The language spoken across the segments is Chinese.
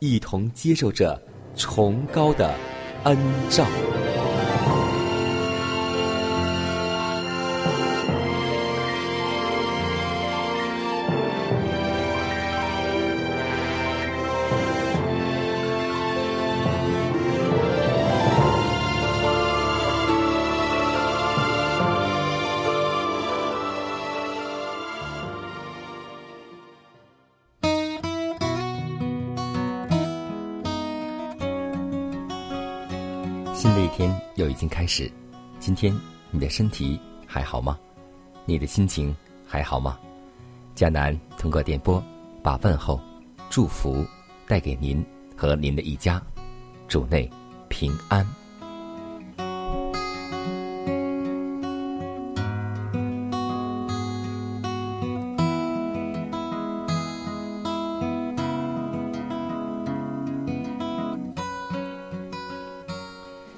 一同接受着崇高的恩照。已经开始，今天你的身体还好吗？你的心情还好吗？佳楠通过电波把问候、祝福带给您和您的一家，主内平安。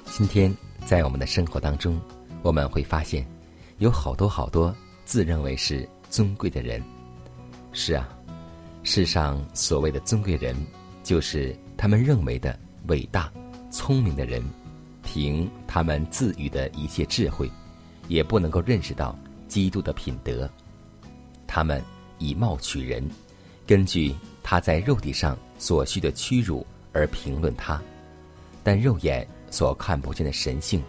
今天在我们的生活当中，我们会发现，有好多好多自认为是尊贵的人。是啊，世上所谓的尊贵人，就是他们认为的伟大、聪明的人，凭他们自诩的一切智慧，也不能够认识到基督的品德。他们以貌取人，根据他在肉体上所需的屈辱而评论他，但肉眼。所看不见的神性，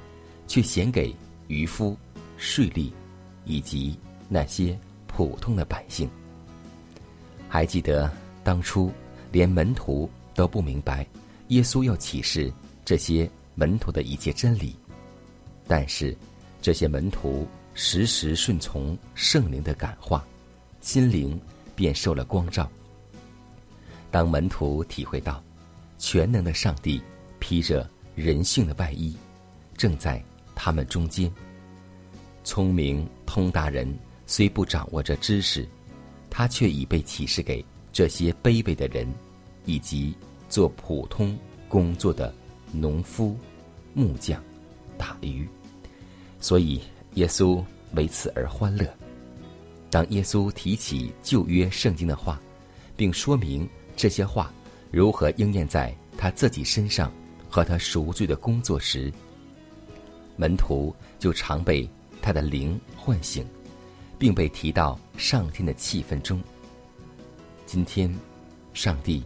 却显给渔夫、税吏以及那些普通的百姓。还记得当初连门徒都不明白耶稣要启示这些门徒的一切真理，但是这些门徒时时顺从圣灵的感化，心灵便受了光照。当门徒体会到全能的上帝披着。人性的外衣，正在他们中间。聪明通达人虽不掌握着知识，他却已被启示给这些卑微的人，以及做普通工作的农夫、木匠、打鱼。所以耶稣为此而欢乐。当耶稣提起旧约圣经的话，并说明这些话如何应验在他自己身上。和他赎罪的工作时，门徒就常被他的灵唤醒，并被提到上天的气氛中。今天，上帝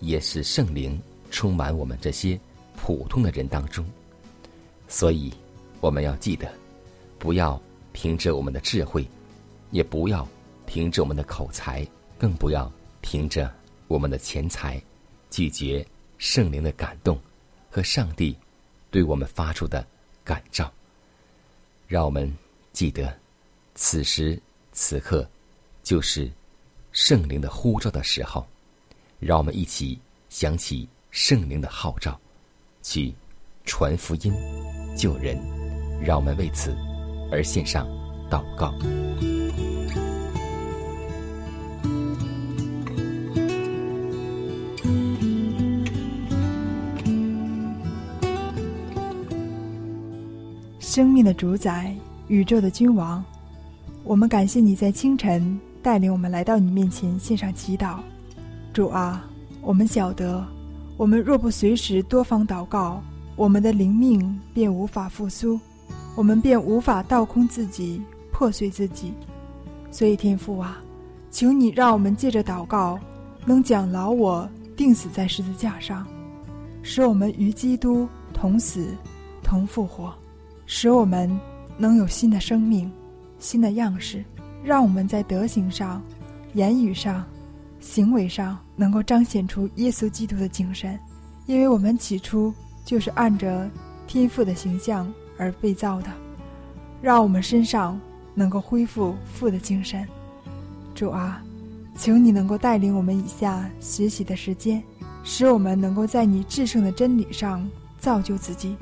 也是圣灵充满我们这些普通的人当中，所以我们要记得，不要凭着我们的智慧，也不要凭着我们的口才，更不要凭着我们的钱财，拒绝圣灵的感动。和上帝对我们发出的感召，让我们记得，此时此刻就是圣灵的呼召的时候。让我们一起想起圣灵的号召，去传福音、救人。让我们为此而献上祷告。生命的主宰，宇宙的君王，我们感谢你在清晨带领我们来到你面前献上祈祷。主啊，我们晓得，我们若不随时多方祷告，我们的灵命便无法复苏。我们便无法倒空自己，破碎自己。所以天父啊，求你让我们借着祷告，能将老我钉死在十字架上，使我们与基督同死，同复活，使我们能有新的生命、新的样式，让我们在德行上、言语上、行为上能够彰显出耶稣基督的精神，因为我们起初就是按着天父的形象。而被造的，让我们身上能够恢复父的精神。主啊，求你能够带领我们以下学习的时间，使我们能够在你至圣的真理上造就自己，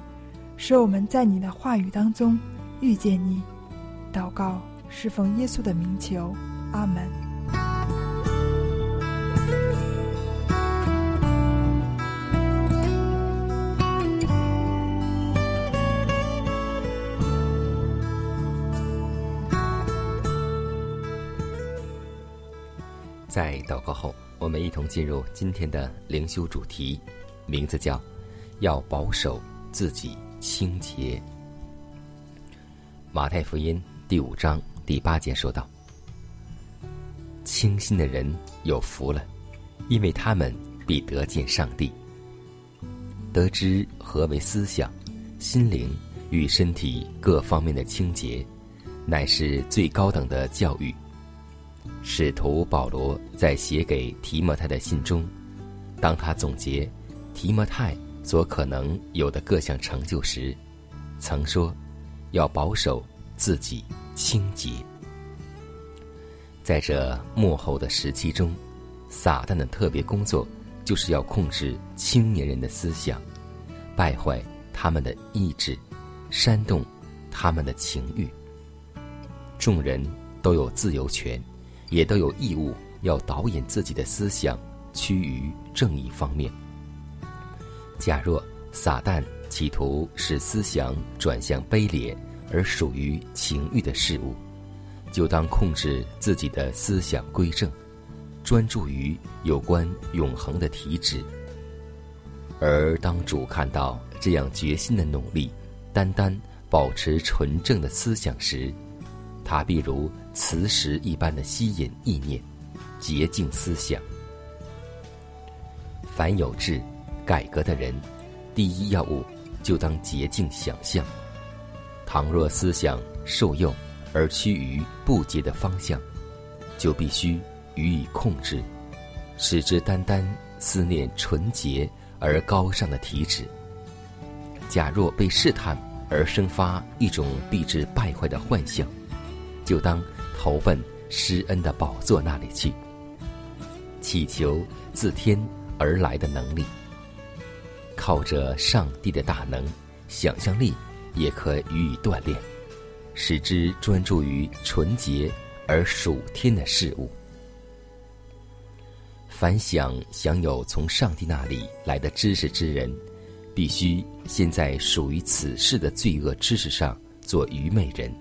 使我们在你的话语当中遇见你。祷告是奉耶稣的名求，阿门。在祷告后，我们一同进入今天的灵修主题，名字叫“要保守自己清洁”。马太福音第五章第八节说道：“清心的人有福了，因为他们必得见上帝。得知何为思想、心灵与身体各方面的清洁，乃是最高等的教育。”使徒保罗在写给提摩太的信中，当他总结提摩太所可能有的各项成就时，曾说：“要保守自己清洁。”在这幕后的时期中，撒旦的特别工作就是要控制青年人的思想，败坏他们的意志，煽动他们的情欲。众人都有自由权。也都有义务要导引自己的思想趋于正义方面。假若撒旦企图使思想转向卑劣而属于情欲的事物，就当控制自己的思想归正，专注于有关永恒的体旨。而当主看到这样决心的努力，单单保持纯正的思想时，他必如。磁石一般的吸引意念，洁净思想。凡有志改革的人，第一要务就当洁净想象。倘若思想受诱而趋于不洁的方向，就必须予以控制，使之单单思念纯洁而高尚的体旨。假若被试探而生发一种必致败坏的幻象，就当。投奔施恩的宝座那里去，祈求自天而来的能力。靠着上帝的大能，想象力也可予以锻炼，使之专注于纯洁而属天的事物。凡想享有从上帝那里来的知识之人，必须先在属于此世的罪恶知识上做愚昧人，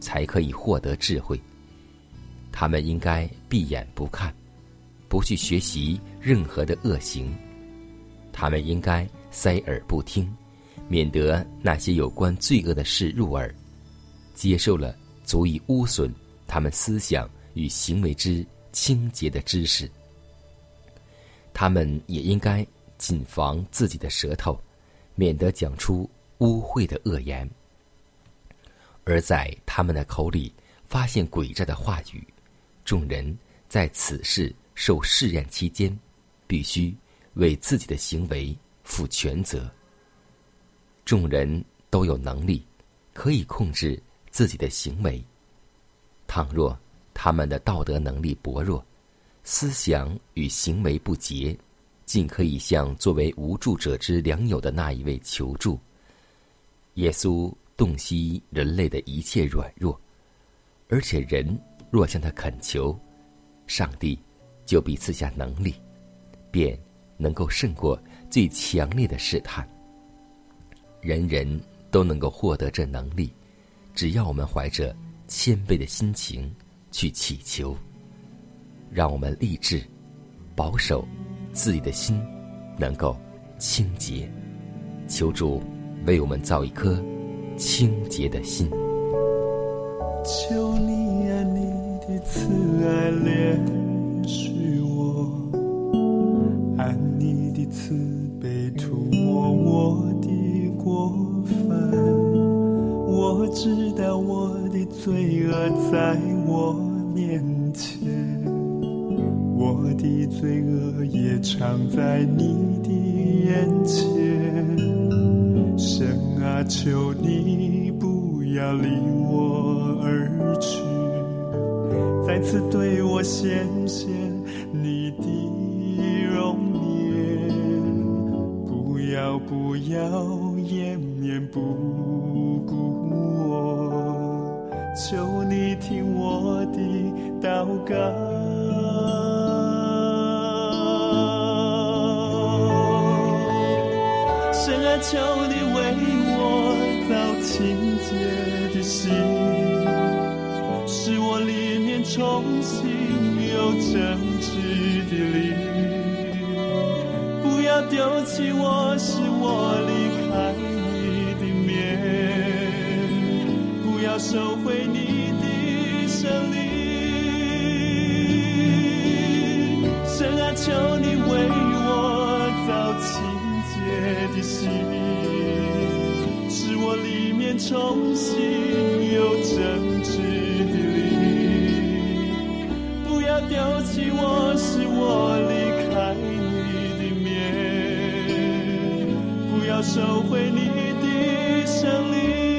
才可以获得智慧。他们应该闭眼不看，不去学习任何的恶行；他们应该塞耳不听，免得那些有关罪恶的事入耳；接受了足以污损他们思想与行为之清洁的知识。他们也应该谨防自己的舌头，免得讲出污秽的恶言；而在他们的口里发现诡诈的话语。众人在此事受试验期间，必须为自己的行为负全责。众人都有能力，可以控制自己的行为。倘若他们的道德能力薄弱，思想与行为不洁，尽可以向作为无助者之良友的那一位求助。耶稣洞悉人类的一切软弱，而且人。若向他恳求，上帝就必赐下能力，便能够胜过最强烈的试探。人人都能够获得这能力，只要我们怀着谦卑的心情去祈求。让我们立志保守自己的心，能够清洁。求主为我们造一颗清洁的心。求你啊，你的慈爱怜知道我的罪恶在我面前，我的罪恶也藏在你的眼前。神啊，求你不要离我而去，再次对我显现你的容颜。不要，不要，掩面不，求你听我的祷告。神啊，求你为我造清洁的心，使我里面重新有正直的灵。不要丢弃我，使我离收回你的圣灵。神啊，求你为我造清洁的心，使我里面重新有真挚的灵。不要丢弃我，使我离开你的面，不要收回你的圣灵。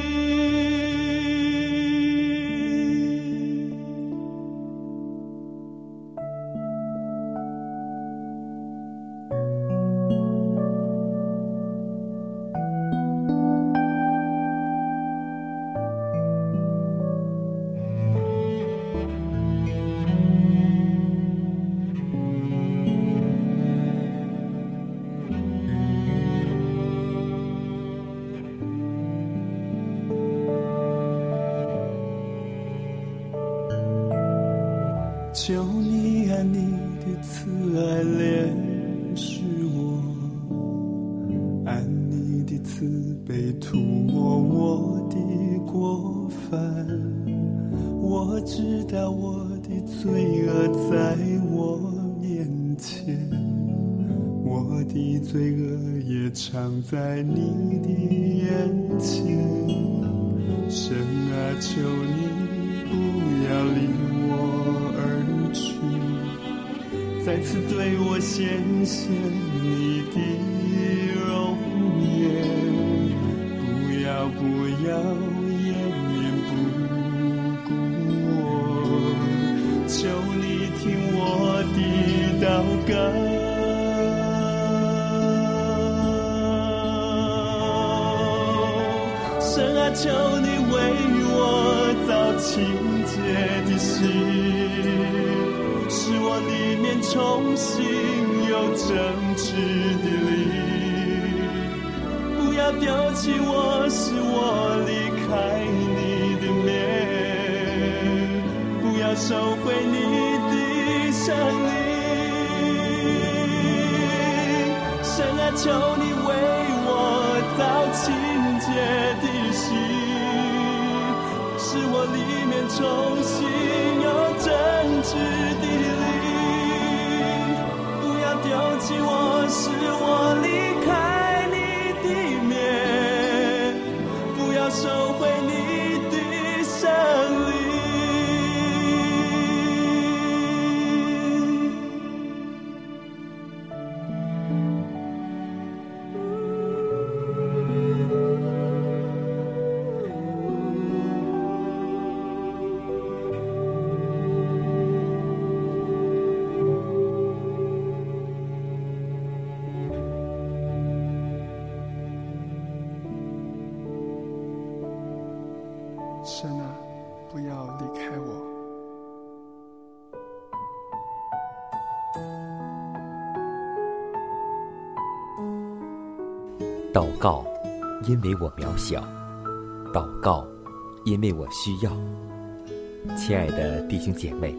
把我的罪恶在我面前，我的罪恶也藏在你的眼前。神啊，求你不要离我而去，再次对我显现你的容颜。不要，不要，求你为我造清洁的心，使我里面重新有正直的灵。不要丢弃我，使我离开你的面，不要收回你的圣灵。神啊，求你为我造清洁的心，使我里面重新有真挚的灵。不要丢弃我，使我神啊，不要离开我。祷告，因为我渺小；祷告，因为我需要。亲爱的弟兄姐妹，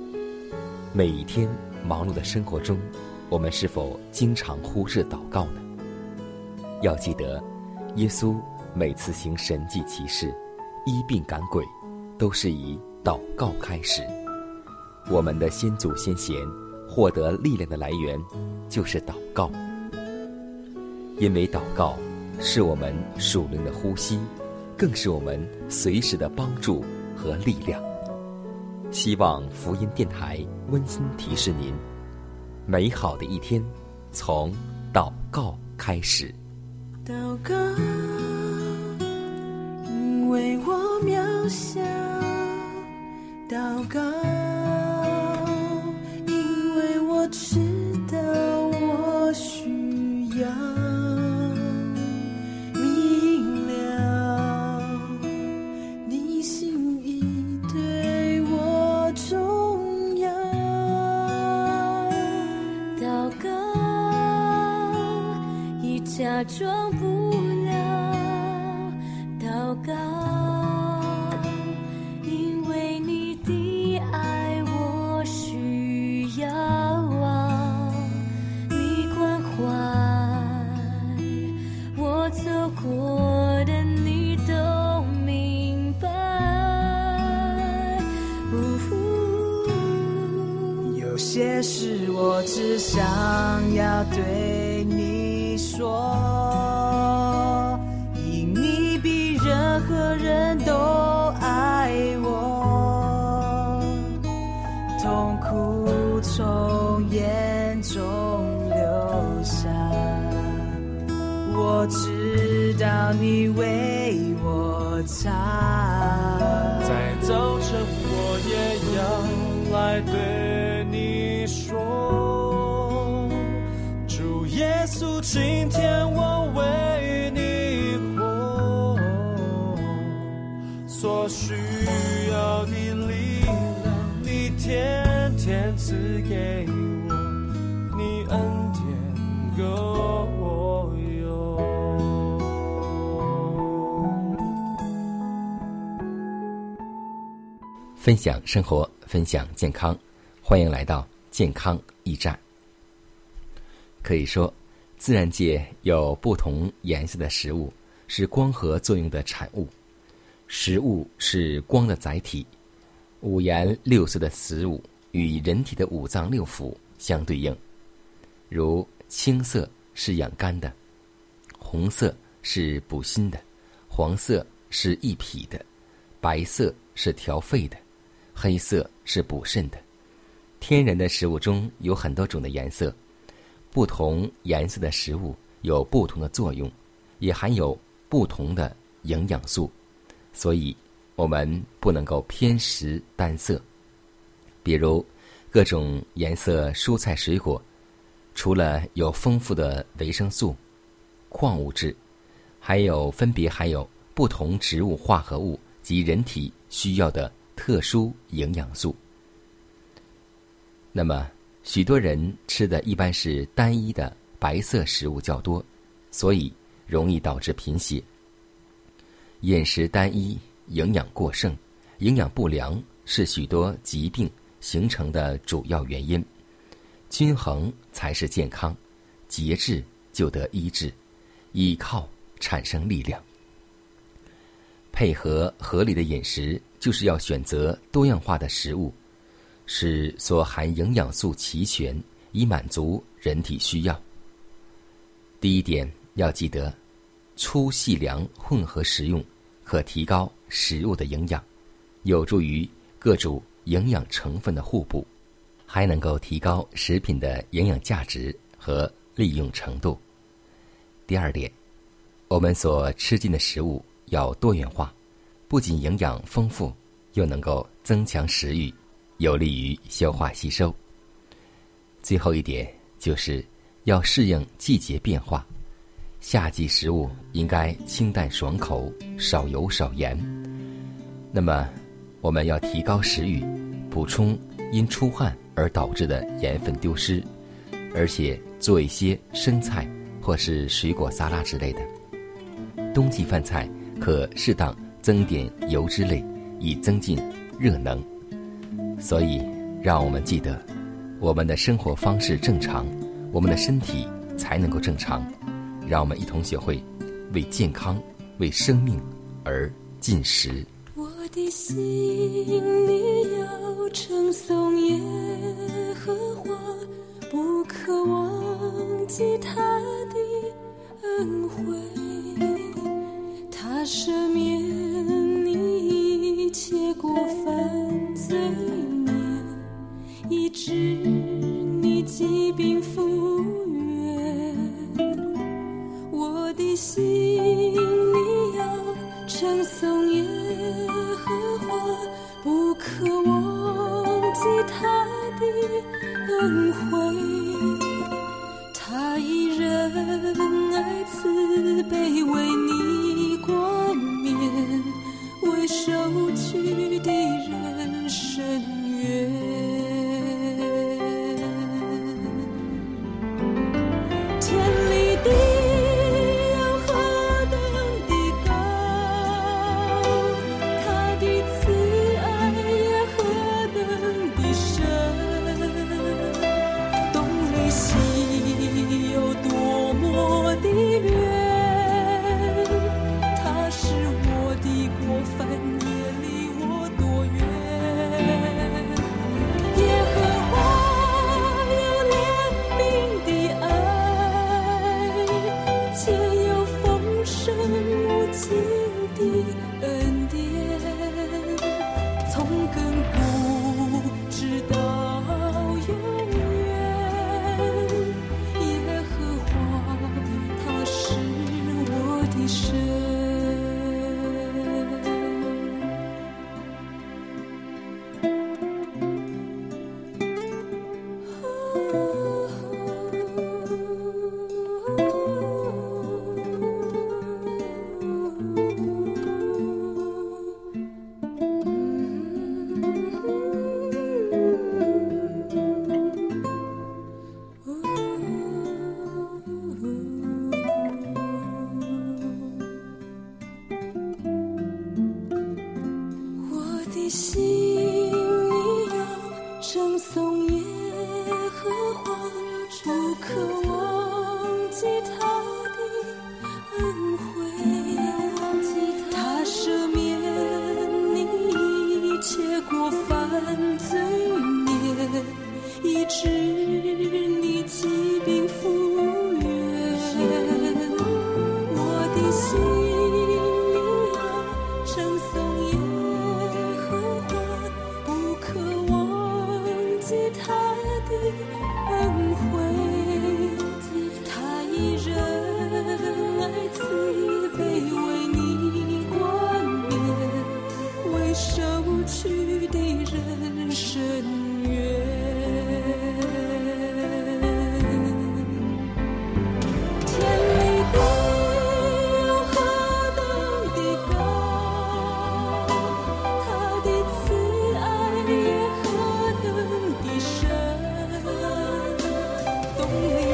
每一天忙碌的生活中，我们是否经常忽视祷告呢？要记得，耶稣每次行神迹奇事、医病赶鬼，都是以祷告开始。我们的先祖先贤获得力量的来源，就是祷告。因为祷告是我们属灵的呼吸，更是我们随时的帮助和力量。希望福音电台温馨提示您：美好的一天，从祷告开始。祷告，不想祷告。我只想要对赐给我，你恩典够用。分享生活，分享健康，欢迎来到健康驿站。可以说，自然界有不同颜色的食物，是光合作用的产物。食物是光的载体，五颜六色的食物与人体的五脏六腑相对应。如青色是养肝的，红色是补心的，黄色是益脾的，白色是调肺的。黑色是补肾的。天然的食物中有很多种的颜色，不同颜色的食物有不同的作用，也含有不同的营养素，所以我们不能够偏食单色。比如各种颜色蔬菜水果，除了有丰富的维生素、矿物质，还有分别含有不同植物化合物及人体需要的。特殊营养素。那么，许多人吃的一般是单一的白色食物较多，所以容易导致贫血。饮食单一、营养过剩、营养不良是许多疾病形成的主要原因。均衡才是健康，节制就得医治，依靠产生力量。配合合理的饮食，就是要选择多样化的食物，使所含营养素齐全，以满足人体需要。第一点要记得，粗细粮混合食用，可提高食物的营养，有助于各种营养成分的互补，还能够提高食品的营养价值和利用程度。第二点，我们所吃进的食物。要多元化，不仅营养丰富，又能够增强食欲，有利于消化吸收。最后一点就是要适应季节变化，夏季食物应该清淡爽口，少油少盐。那么，我们要提高食欲，补充因出汗而导致的盐分丢失，而且做一些生菜或是水果沙拉之类的。冬季饭菜。可适当增点油脂类，以增进热能。所以，让我们记得，我们的生活方式正常，我们的身体才能够正常。让我们一同学会，为健康、为生命而进食。的心里要称颂耶和华，不可忘记他的恩惠，他赦免你一切过犯罪孽，医治你疾病复原。我的心里要称颂耶和华，不可忘记他的恩惠。他以仁爱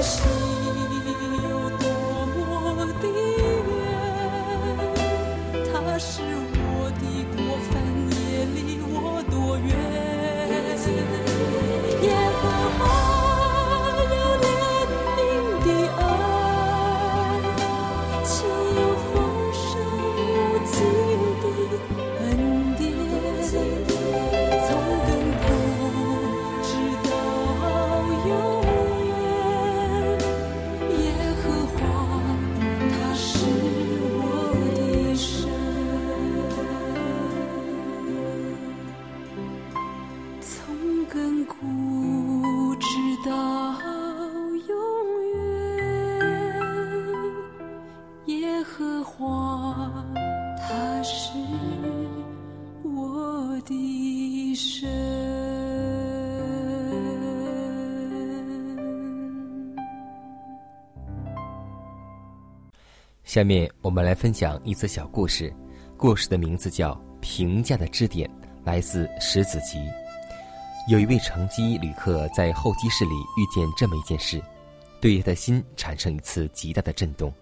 离的神。下面我们来分享一则小故事，故事的名字叫《评价的支点》，来自《石子集》。有一位乘机旅客在候机室里遇见这么一件事，对他的心产生一次极大的震动。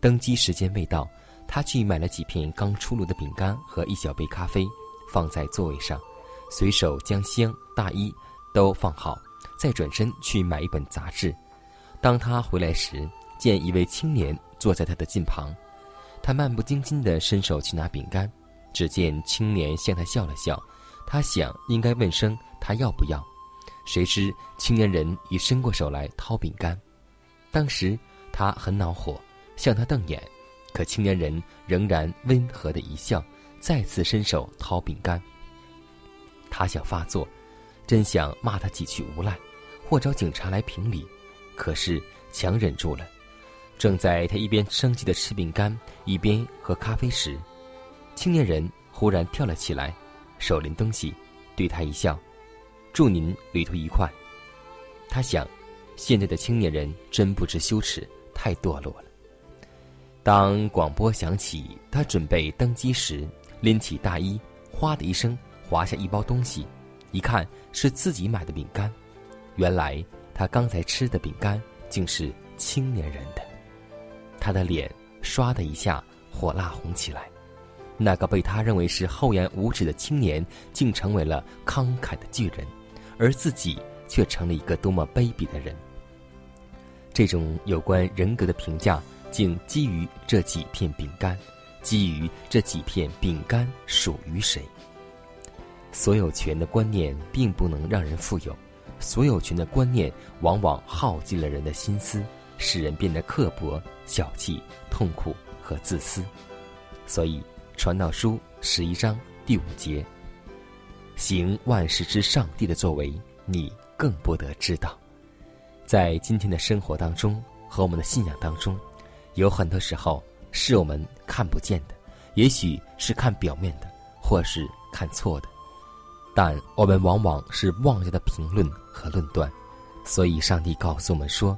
登机时间未到，他去买了几片刚出炉的饼干和一小杯咖啡，放在座位上，随手将箱、大衣都放好，再转身去买一本杂志。当他回来时，见一位青年坐在他的近旁，他他漫不经心地伸手去拿饼干，只见青年向他笑了笑。他想应该问声他要不要，谁知青年人已伸过手来掏饼干。当时他很恼火，向他瞪眼，可青年人仍然温和的一笑，再次伸手掏饼干。他想发作，真想骂他几句无赖，或找警察来评理，可是强忍住了。正在他一边生气的吃饼干，一边喝咖啡时，青年人忽然跳了起来，手拎东西，对他一笑：“祝您旅途愉快。”他想，现在的青年人真不知羞耻，太堕落了。当广播响起，他准备登机时，拎起大衣，哗的一声滑下一包东西，一看是自己买的饼干，原来他刚才吃的饼干竟是青年人的。他的脸唰的一下火辣红起来，那个被他认为是厚颜无耻的青年，竟成为了慷慨的巨人，而自己却成了一个多么卑鄙的人。这种有关人格的评价，竟基于这几片饼干，基于这几片饼干属于谁？所有权的观念并不能让人富有，所有权的观念往往耗尽了人的心思。使人变得刻薄、小气、痛苦和自私，所以《传道书》十一章第五节：“行万事之上帝的作为，你更不得知道。”在今天的生活当中和我们的信仰当中，有很多时候是我们看不见的，也许是看表面的，或是看错的，但我们往往是妄加的评论和论断，所以上帝告诉我们说。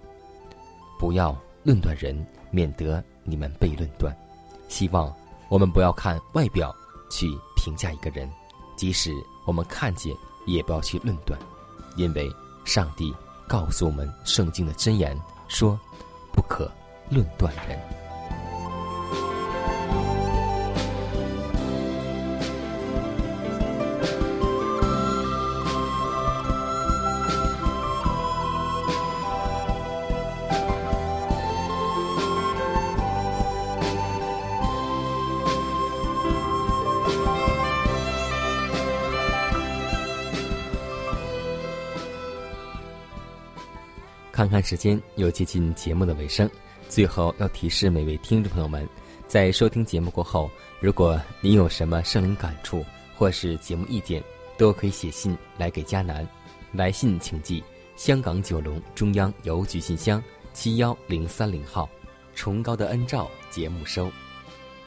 不要论断人，免得你们被论断。希望我们不要看外表去评价一个人，即使我们看见，也不要去论断，因为上帝告诉我们圣经的箴言说：“不可论断人。”看看时间，又接近节目的尾声。最后要提示每位听众朋友们，在收听节目过后，如果您有什么生灵感触或是节目意见，都可以写信来给佳南。来信请寄香港九龙中央邮局信箱七幺零三零号，崇高的恩照节目收。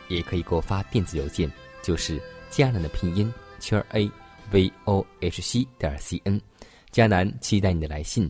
也可以给我发电子邮件，就是佳南的拼音圈 a v o h c 点 c n。佳南期待你的来信。